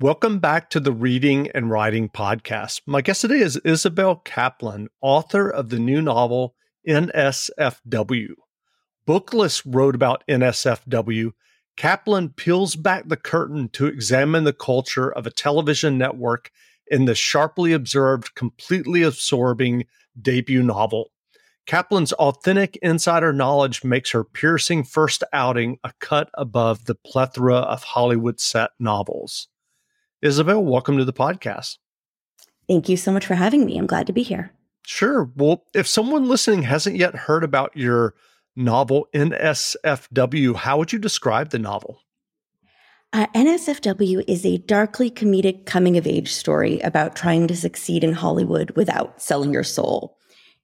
Welcome back to the Reading and Writing Podcast. My guest today is Isabel Kaplan, author of the new novel NSFW. Booklist wrote about NSFW. Kaplan peels back the curtain to examine the culture of a television network in the sharply observed, completely absorbing debut novel. Kaplan's authentic insider knowledge makes her piercing first outing a cut above the plethora of Hollywood set novels. Isabel, welcome to the podcast. Thank you so much for having me. I'm glad to be here. Sure. Well, if someone listening hasn't yet heard about your novel NSFW, how would you describe the novel? Uh, NSFW is a darkly comedic coming of age story about trying to succeed in Hollywood without selling your soul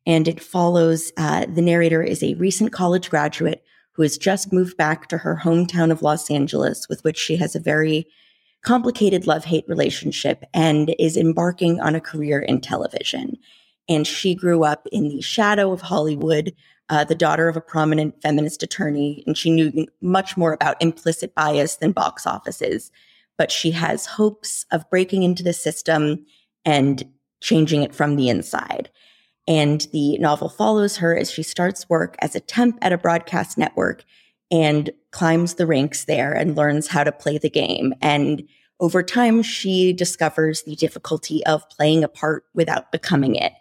and it follows uh, the narrator is a recent college graduate who has just moved back to her hometown of Los Angeles, with which she has a very complicated love hate relationship and is embarking on a career in television. And she grew up in the shadow of Hollywood, uh, the daughter of a prominent feminist attorney, and she knew much more about implicit bias than box offices. But she has hopes of breaking into the system and changing it from the inside. And the novel follows her as she starts work as a temp at a broadcast network and climbs the ranks there and learns how to play the game. And over time, she discovers the difficulty of playing a part without becoming it.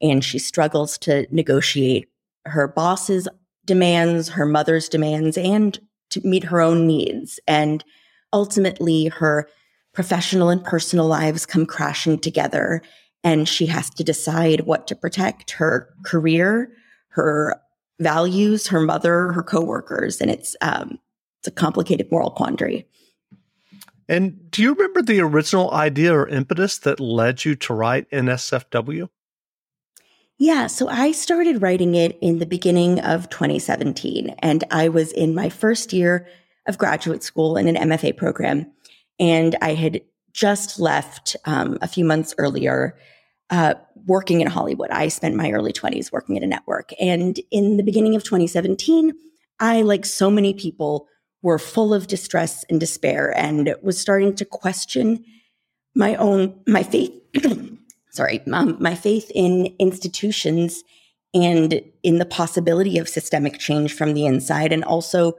And she struggles to negotiate her boss's demands, her mother's demands, and to meet her own needs. And ultimately, her professional and personal lives come crashing together and she has to decide what to protect her career, her values, her mother, her coworkers, and it's um, it's a complicated moral quandary. And do you remember the original idea or impetus that led you to write NSFW? Yeah, so I started writing it in the beginning of 2017, and I was in my first year of graduate school in an MFA program, and I had just left um, a few months earlier uh, working in Hollywood. I spent my early 20s working at a network. And in the beginning of 2017, I, like so many people, were full of distress and despair and was starting to question my own, my faith, sorry, um, my faith in institutions and in the possibility of systemic change from the inside and also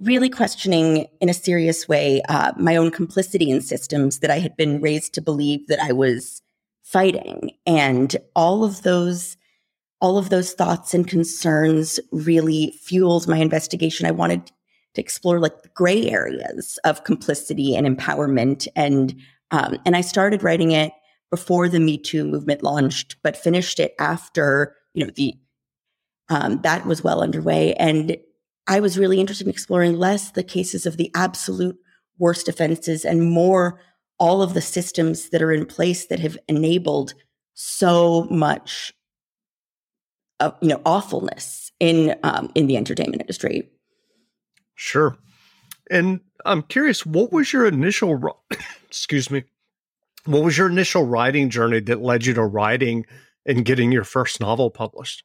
really questioning in a serious way uh, my own complicity in systems that I had been raised to believe that I was fighting. And all of those all of those thoughts and concerns really fueled my investigation. I wanted to explore like the gray areas of complicity and empowerment. And um, and i started writing it before the me too movement launched but finished it after you know the um, that was well underway. And i was really interested in exploring less the cases of the absolute worst offenses and more all of the systems that are in place that have enabled so much of you know awfulness in um, in the entertainment industry. Sure, and I'm curious, what was your initial excuse me, what was your initial writing journey that led you to writing and getting your first novel published?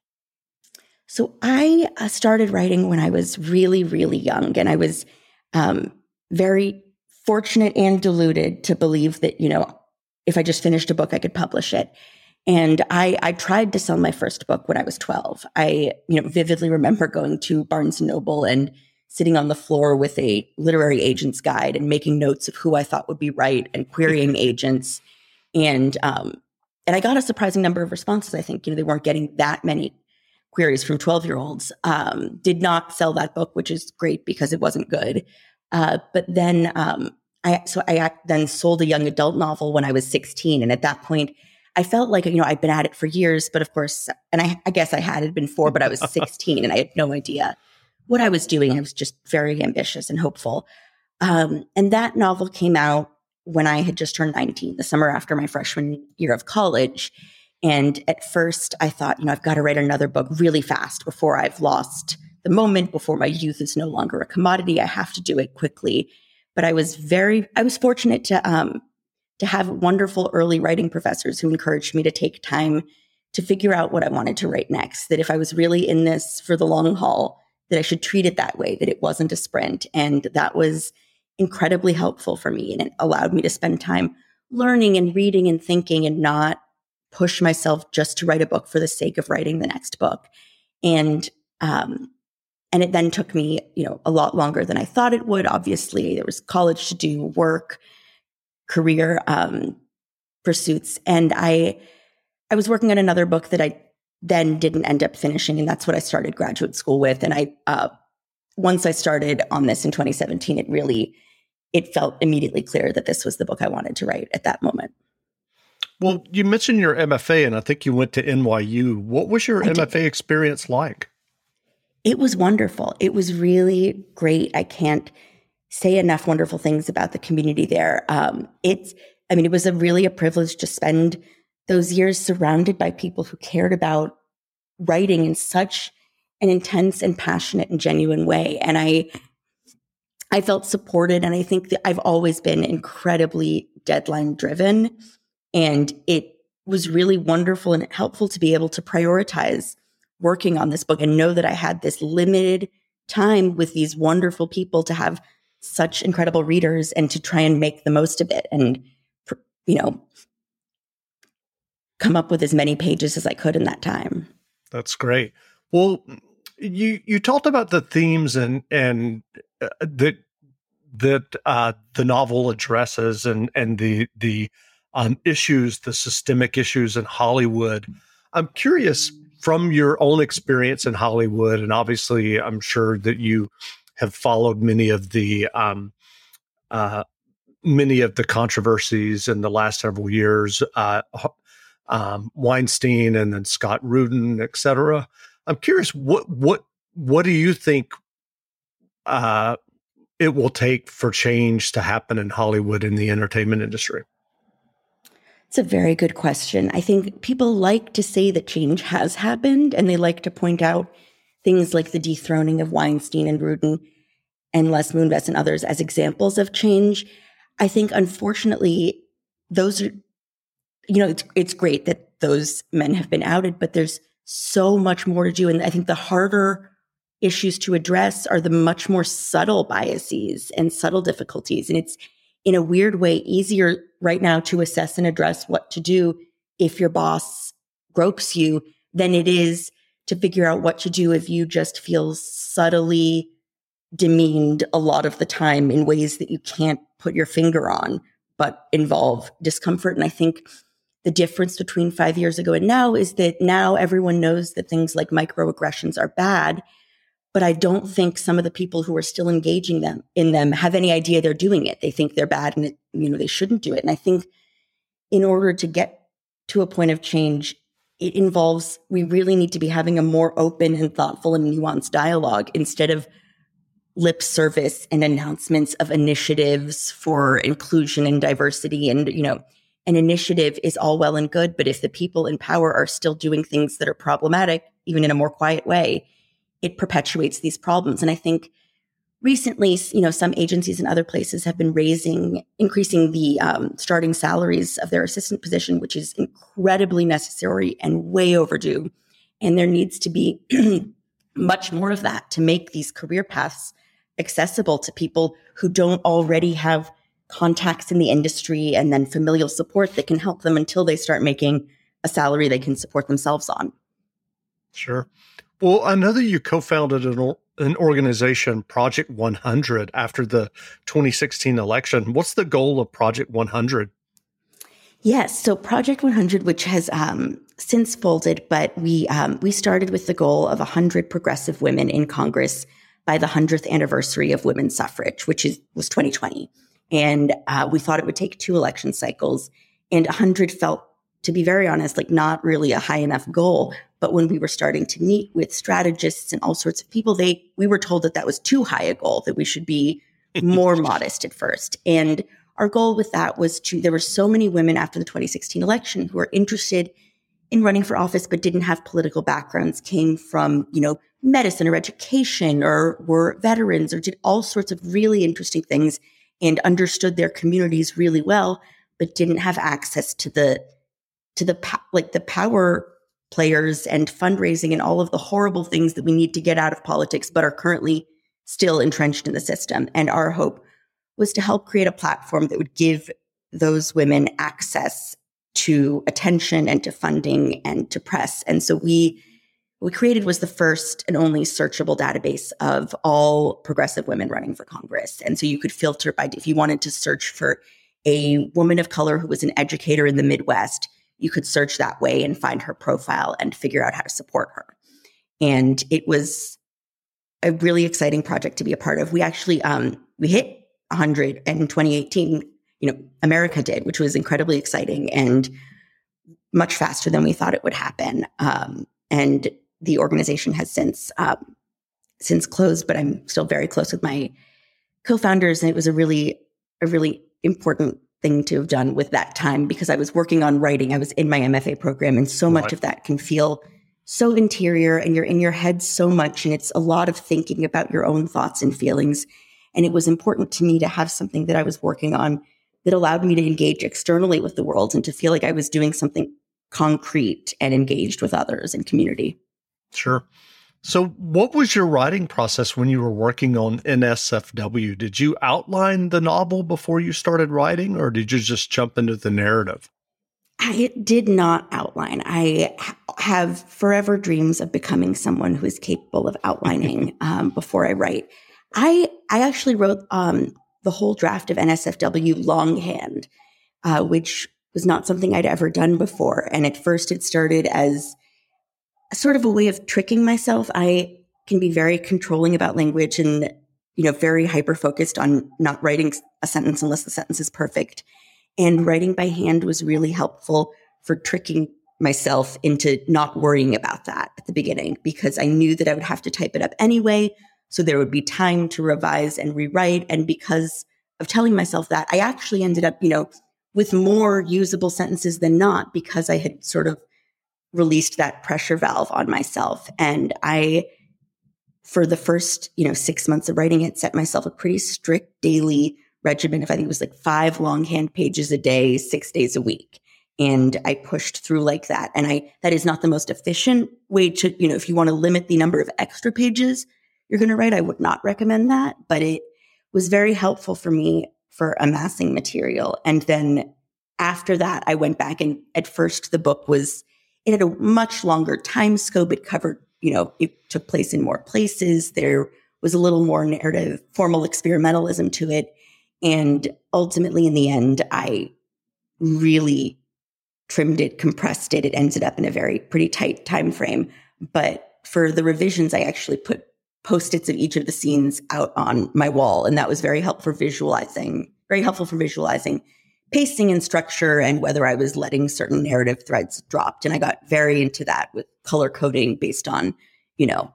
So I uh, started writing when I was really really young, and I was um, very fortunate and deluded to believe that, you know, if I just finished a book, I could publish it. And I, I tried to sell my first book when I was 12. I, you know, vividly remember going to Barnes and Noble and sitting on the floor with a literary agent's guide and making notes of who I thought would be right and querying agents. And, um, and I got a surprising number of responses. I think, you know, they weren't getting that many queries from 12 year olds. Um, did not sell that book, which is great because it wasn't good. Uh, but then, um, I so I then sold a young adult novel when I was 16, and at that point, I felt like you know I'd been at it for years, but of course, and I, I guess I had it been four, but I was 16 and I had no idea what I was doing. I was just very ambitious and hopeful. Um, and that novel came out when I had just turned 19, the summer after my freshman year of college. And at first, I thought, you know, I've got to write another book really fast before I've lost the moment, before my youth is no longer a commodity. I have to do it quickly. But I was very, I was fortunate to um, to have wonderful early writing professors who encouraged me to take time to figure out what I wanted to write next. That if I was really in this for the long haul, that I should treat it that way. That it wasn't a sprint, and that was incredibly helpful for me and it allowed me to spend time learning and reading and thinking and not push myself just to write a book for the sake of writing the next book. And um, and it then took me, you know, a lot longer than I thought it would. Obviously, there was college to do, work, career um, pursuits, and I I was working on another book that I then didn't end up finishing, and that's what I started graduate school with. And I uh, once I started on this in 2017, it really it felt immediately clear that this was the book I wanted to write at that moment. Well, you mentioned your MFA, and I think you went to NYU. What was your I MFA did. experience like? It was wonderful. It was really great. I can't say enough wonderful things about the community there. Um, it's, I mean, it was a really a privilege to spend those years surrounded by people who cared about writing in such an intense and passionate and genuine way. And I, I felt supported. And I think that I've always been incredibly deadline driven. And it was really wonderful and helpful to be able to prioritize working on this book and know that I had this limited time with these wonderful people to have such incredible readers and to try and make the most of it and you know come up with as many pages as I could in that time. That's great. Well, you you talked about the themes and and uh, that that uh, the novel addresses and and the the um, issues, the systemic issues in Hollywood. I'm curious from your own experience in Hollywood, and obviously, I'm sure that you have followed many of the um, uh, many of the controversies in the last several years, uh, um, Weinstein and then Scott Rudin, et cetera. I'm curious, what what what do you think uh, it will take for change to happen in Hollywood in the entertainment industry? It's a very good question. I think people like to say that change has happened, and they like to point out things like the dethroning of Weinstein and Rudin and Les Moonves and others as examples of change. I think, unfortunately, those are, you know, it's, it's great that those men have been outed, but there's so much more to do. And I think the harder issues to address are the much more subtle biases and subtle difficulties. And it's in a weird way easier right now to assess and address what to do if your boss gropes you than it is to figure out what to do if you just feel subtly demeaned a lot of the time in ways that you can't put your finger on, but involve discomfort. And I think the difference between five years ago and now is that now everyone knows that things like microaggressions are bad. But I don't think some of the people who are still engaging them in them have any idea they're doing it. They think they're bad and it, you know they shouldn't do it. And I think in order to get to a point of change, it involves we really need to be having a more open and thoughtful and nuanced dialogue instead of lip service and announcements of initiatives for inclusion and diversity and you know an initiative is all well and good but if the people in power are still doing things that are problematic even in a more quiet way it perpetuates these problems and i think recently you know some agencies and other places have been raising increasing the um, starting salaries of their assistant position which is incredibly necessary and way overdue and there needs to be much more of that to make these career paths accessible to people who don't already have contacts in the industry and then familial support that can help them until they start making a salary they can support themselves on. Sure. Well, I know that you co-founded an, an organization, Project 100, after the 2016 election. What's the goal of Project 100? Yes, so Project 100, which has um, since folded, but we um, we started with the goal of 100 progressive women in Congress by the 100th anniversary of women's suffrage, which is, was 2020. And uh, we thought it would take two election cycles. And 100 felt, to be very honest, like not really a high enough goal. But when we were starting to meet with strategists and all sorts of people, they we were told that that was too high a goal, that we should be more modest at first. And our goal with that was to, there were so many women after the 2016 election who were interested in running for office but didn't have political backgrounds, came from, you know, medicine or education or were veterans or did all sorts of really interesting things and understood their communities really well but didn't have access to the to the like the power players and fundraising and all of the horrible things that we need to get out of politics but are currently still entrenched in the system and our hope was to help create a platform that would give those women access to attention and to funding and to press. And so we we created was the first and only searchable database of all progressive women running for Congress. And so you could filter by if you wanted to search for a woman of color who was an educator in the Midwest, you could search that way and find her profile and figure out how to support her. And it was a really exciting project to be a part of. We actually um, we hit 100 in 2018. You know, America did, which was incredibly exciting and much faster than we thought it would happen. Um, and the organization has since um, since closed, but I'm still very close with my co-founders, and it was a really a really important thing to have done with that time because I was working on writing. I was in my MFA program, and so much of that can feel so interior, and you're in your head so much, and it's a lot of thinking about your own thoughts and feelings. And it was important to me to have something that I was working on that allowed me to engage externally with the world and to feel like I was doing something concrete and engaged with others and community. Sure. So, what was your writing process when you were working on NSFW? Did you outline the novel before you started writing, or did you just jump into the narrative? I did not outline. I have forever dreams of becoming someone who is capable of outlining um, before I write. I I actually wrote um, the whole draft of NSFW longhand, uh, which was not something I'd ever done before. And at first, it started as sort of a way of tricking myself. I can be very controlling about language and, you know, very hyper focused on not writing a sentence unless the sentence is perfect. And writing by hand was really helpful for tricking myself into not worrying about that at the beginning because I knew that I would have to type it up anyway. So there would be time to revise and rewrite. And because of telling myself that, I actually ended up, you know, with more usable sentences than not because I had sort of released that pressure valve on myself. And I, for the first, you know, six months of writing it, set myself a pretty strict daily regimen of I think it was like five longhand pages a day, six days a week. And I pushed through like that. And I, that is not the most efficient way to, you know, if you want to limit the number of extra pages you're going to write, I would not recommend that. But it was very helpful for me for amassing material. And then after that, I went back and at first the book was it had a much longer time scope. It covered, you know, it took place in more places. There was a little more narrative, formal experimentalism to it. And ultimately, in the end, I really trimmed it, compressed it. It ended up in a very pretty tight time frame. But for the revisions, I actually put post-its of each of the scenes out on my wall. And that was very helpful for visualizing, very helpful for visualizing pacing and structure and whether I was letting certain narrative threads dropped. And I got very into that with color coding based on, you know,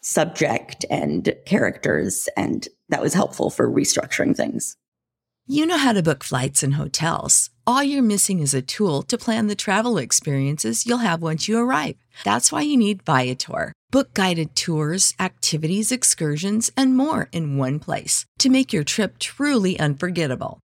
subject and characters. And that was helpful for restructuring things. You know how to book flights and hotels. All you're missing is a tool to plan the travel experiences you'll have once you arrive. That's why you need Viator. Book guided tours, activities, excursions, and more in one place to make your trip truly unforgettable.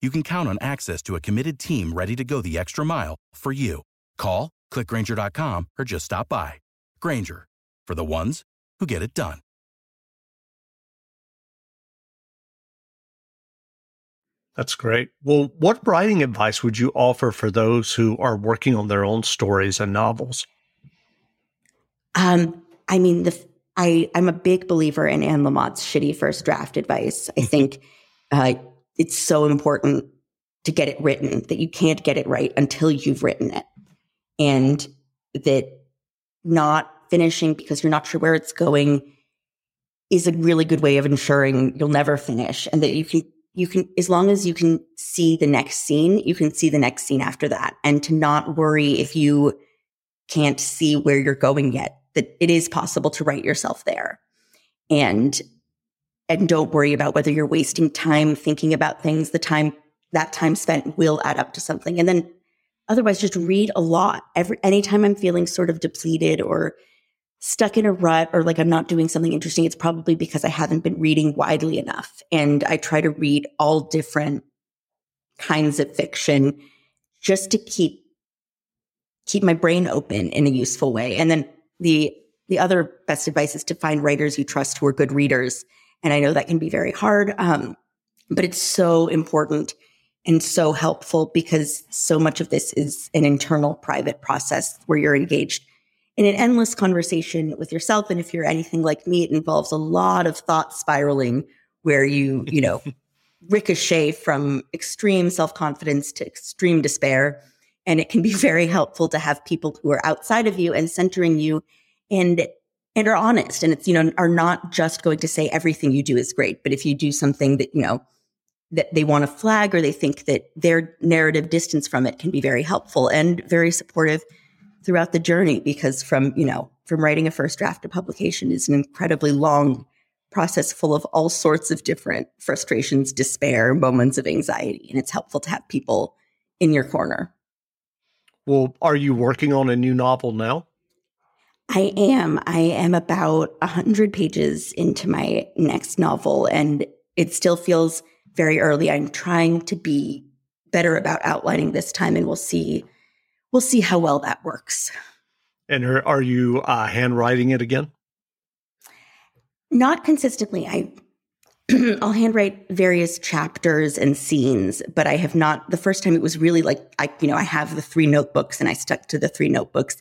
you can count on access to a committed team ready to go the extra mile for you. Call, clickgrainger.com, or just stop by. Grainger, for the ones who get it done. That's great. Well, what writing advice would you offer for those who are working on their own stories and novels? Um, I mean, the I I'm a big believer in Anne Lamott's shitty first draft advice. I think uh, it's so important to get it written, that you can't get it right until you've written it. And that not finishing because you're not sure where it's going is a really good way of ensuring you'll never finish and that you can you can as long as you can see the next scene you can see the next scene after that and to not worry if you can't see where you're going yet that it is possible to write yourself there and and don't worry about whether you're wasting time thinking about things the time that time spent will add up to something and then otherwise just read a lot every anytime i'm feeling sort of depleted or stuck in a rut or like I'm not doing something interesting, it's probably because I haven't been reading widely enough. And I try to read all different kinds of fiction just to keep keep my brain open in a useful way. And then the the other best advice is to find writers you trust who are good readers. And I know that can be very hard, um, but it's so important and so helpful because so much of this is an internal private process where you're engaged in an endless conversation with yourself. And if you're anything like me, it involves a lot of thought spiraling where you, you know, ricochet from extreme self confidence to extreme despair. And it can be very helpful to have people who are outside of you and centering you and and are honest and it's you know are not just going to say everything you do is great but if you do something that you know that they want to flag or they think that their narrative distance from it can be very helpful and very supportive throughout the journey because from, you know, from writing a first draft to publication is an incredibly long process full of all sorts of different frustrations, despair, moments of anxiety. And it's helpful to have people in your corner. Well, are you working on a new novel now? I am. I am about 100 pages into my next novel, and it still feels very early. I'm trying to be better about outlining this time, and we'll see we'll see how well that works. And are, are you uh, handwriting it again? Not consistently. I I'll handwrite various chapters and scenes, but I have not. The first time it was really like I, you know, I have the three notebooks and I stuck to the three notebooks.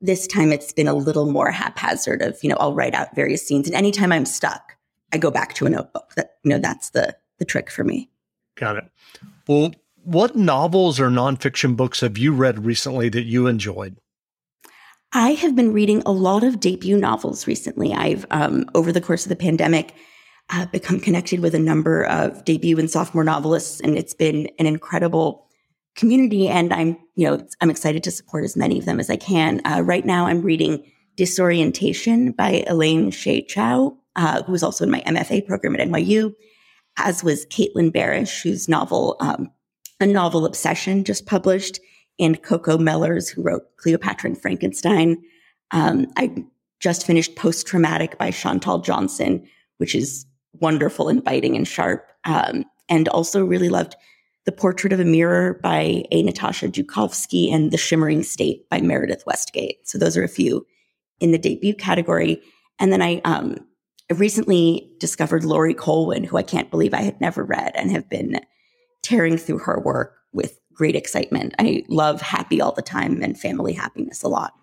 This time it's been a little more haphazard. Of you know, I'll write out various scenes, and anytime I'm stuck, I go back to a notebook. That you know, that's the the trick for me. Got it. Well, what novels or nonfiction books have you read recently that you enjoyed? I have been reading a lot of debut novels recently. I've, um, over the course of the pandemic, uh, become connected with a number of debut and sophomore novelists, and it's been an incredible community. And I'm, you know, I'm excited to support as many of them as I can. Uh, right now, I'm reading Disorientation by Elaine Hsieh Chou, uh, who was also in my MFA program at NYU, as was Caitlin Barasch, whose novel um, a novel obsession just published, and Coco Mellors, who wrote Cleopatra and Frankenstein. Um, I just finished Post Traumatic by Chantal Johnson, which is wonderful and biting and sharp. Um, and also really loved The Portrait of a Mirror by A. Natasha Joukovsky and The Shimmering State by Meredith Westgate. So those are a few in the debut category. And then I um, recently discovered Laurie Colwin, who I can't believe I had never read and have been tearing through her work with great excitement. I love happy all the time and family happiness a lot.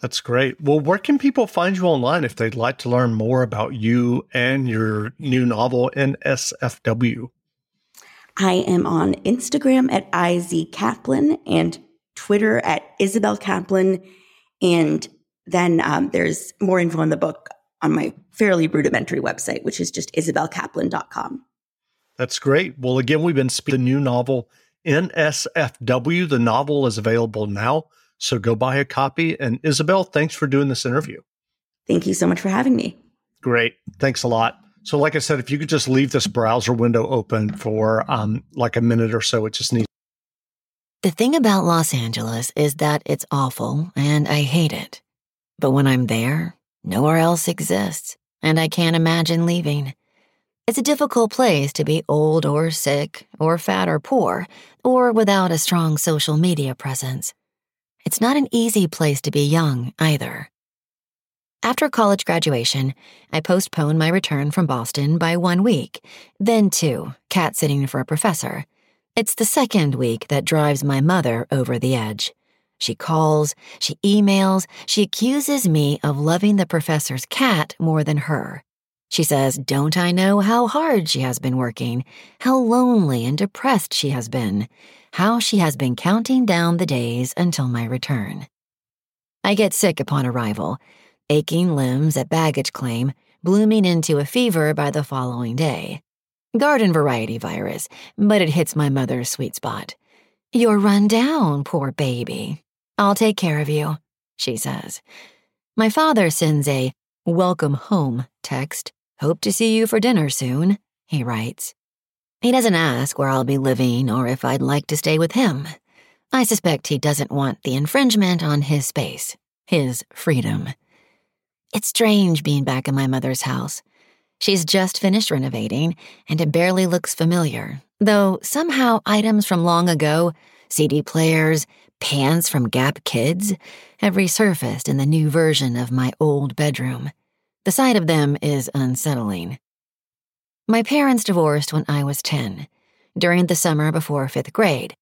That's great. Well, where can people find you online if they'd like to learn more about you and your new novel, NSFW? I am on Instagram at IZ Kaplan and Twitter at Isabel Kaplan. And then um, there's more info on the book on my fairly rudimentary website, which is just isabelkaplan.com. That's great. Well, again, we've been speaking the new novel NSFW. The novel is available now, so go buy a copy. And Isabel, thanks for doing this interview. Thank you so much for having me. Great. Thanks a lot. So, like I said, if you could just leave this browser window open for um, like a minute or so, it just needs. The thing about Los Angeles is that it's awful and I hate it. But when I'm there, nowhere else exists, and I can't imagine leaving. It's a difficult place to be old or sick, or fat or poor, or without a strong social media presence. It's not an easy place to be young either. After college graduation, I postponed my return from Boston by one week, then two, cat sitting for a professor. It's the second week that drives my mother over the edge. She calls, she emails, she accuses me of loving the professor's cat more than her. She says, Don't I know how hard she has been working, how lonely and depressed she has been, how she has been counting down the days until my return. I get sick upon arrival, aching limbs at baggage claim, blooming into a fever by the following day. Garden variety virus, but it hits my mother's sweet spot. You're run down, poor baby. I'll take care of you, she says. My father sends a welcome home text. Hope to see you for dinner soon, he writes. He doesn't ask where I'll be living or if I'd like to stay with him. I suspect he doesn't want the infringement on his space, his freedom. It's strange being back in my mother's house. She's just finished renovating, and it barely looks familiar, though somehow items from long ago, CD players, pants from Gap Kids, have resurfaced in the new version of my old bedroom. The sight of them is unsettling. My parents divorced when I was 10, during the summer before fifth grade.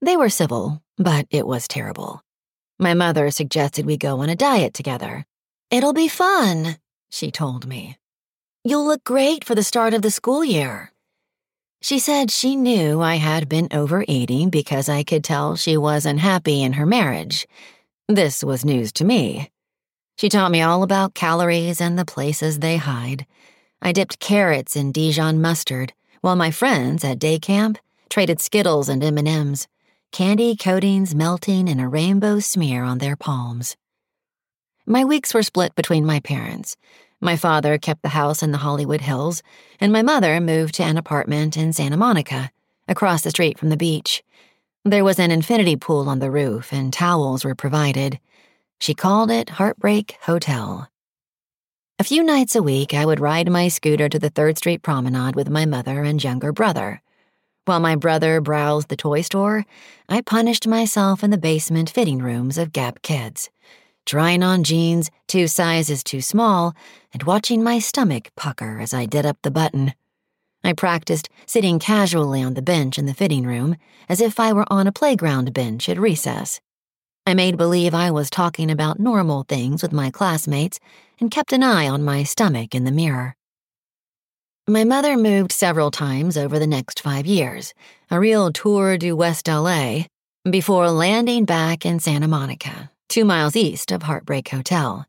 They were civil, but it was terrible. My mother suggested we go on a diet together. It'll be fun, she told me. You'll look great for the start of the school year. She said she knew I had been overeating because I could tell she wasn't happy in her marriage. This was news to me. She taught me all about calories and the places they hide. I dipped carrots in Dijon mustard, while my friends at day camp traded Skittles and M&Ms, candy coatings melting in a rainbow smear on their palms. My weeks were split between my parents. My father kept the house in the Hollywood Hills, and my mother moved to an apartment in Santa Monica, across the street from the beach. There was an infinity pool on the roof, and towels were provided. She called it Heartbreak Hotel. A few nights a week, I would ride my scooter to the Third Street Promenade with my mother and younger brother. While my brother browsed the toy store, I punished myself in the basement fitting rooms of Gap Kids trying on jeans two sizes too small, and watching my stomach pucker as I did up the button. I practiced sitting casually on the bench in the fitting room as if I were on a playground bench at recess. I made believe I was talking about normal things with my classmates and kept an eye on my stomach in the mirror. My mother moved several times over the next five years, a real tour du West LA, before landing back in Santa Monica two miles east of Heartbreak Hotel.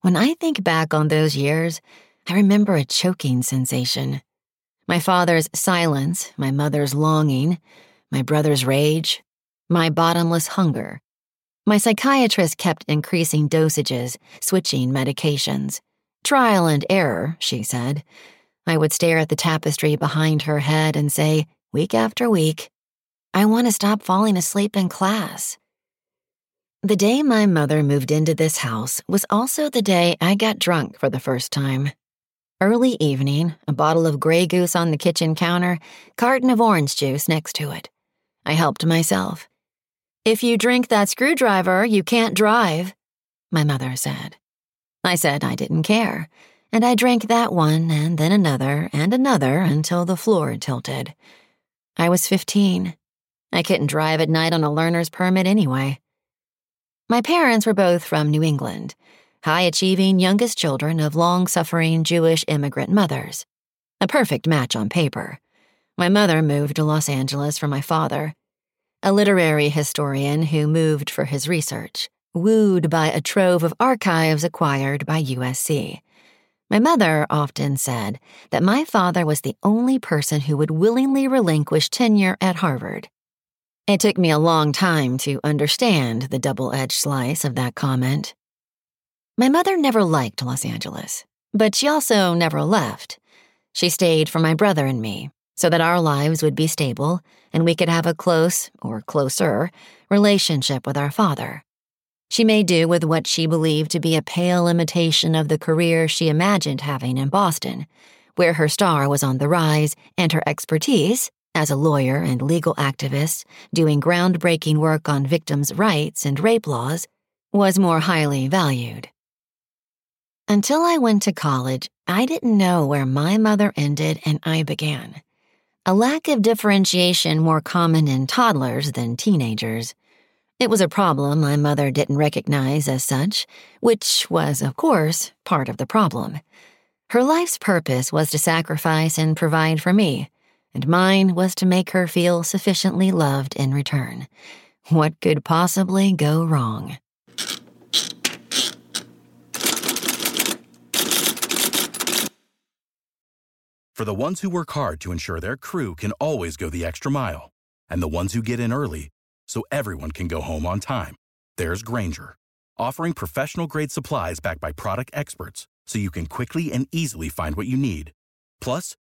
When I think back on those years, I remember a choking sensation. My father's silence, my mother's longing, my brother's rage, my bottomless hunger. My psychiatrist kept increasing dosages, switching medications. Trial and error, she said. I would stare at the tapestry behind her head and say, week after week, I want to stop falling asleep in class. The day my mother moved into this house was also the day I got drunk for the first time. Early evening, a bottle of Grey Goose on the kitchen counter, carton of orange juice next to it. I helped myself. If you drink that screwdriver, you can't drive, my mother said. I said I didn't care, and I drank that one and then another and another until the floor tilted. I was 15. I couldn't drive at night on a learner's permit anyway. My parents were both from New England, high achieving youngest children of long suffering Jewish immigrant mothers. A perfect match on paper. My mother moved to Los Angeles for my father, a literary historian who moved for his research, wooed by a trove of archives acquired by USC. My mother often said that my father was the only person who would willingly relinquish tenure at Harvard. It took me a long time to understand the double edged slice of that comment. My mother never liked Los Angeles, but she also never left. She stayed for my brother and me, so that our lives would be stable and we could have a close, or closer, relationship with our father. She made do with what she believed to be a pale imitation of the career she imagined having in Boston, where her star was on the rise and her expertise, as a lawyer and legal activist doing groundbreaking work on victims' rights and rape laws, was more highly valued. Until I went to college, I didn't know where my mother ended and I began. A lack of differentiation more common in toddlers than teenagers. It was a problem my mother didn't recognize as such, which was, of course, part of the problem. Her life's purpose was to sacrifice and provide for me, and mine was to make her feel sufficiently loved in return. What could possibly go wrong? For the ones who work hard to ensure their crew can always go the extra mile, and the ones who get in early so everyone can go home on time, there's Grainger, offering professional grade supplies backed by product experts so you can quickly and easily find what you need. Plus,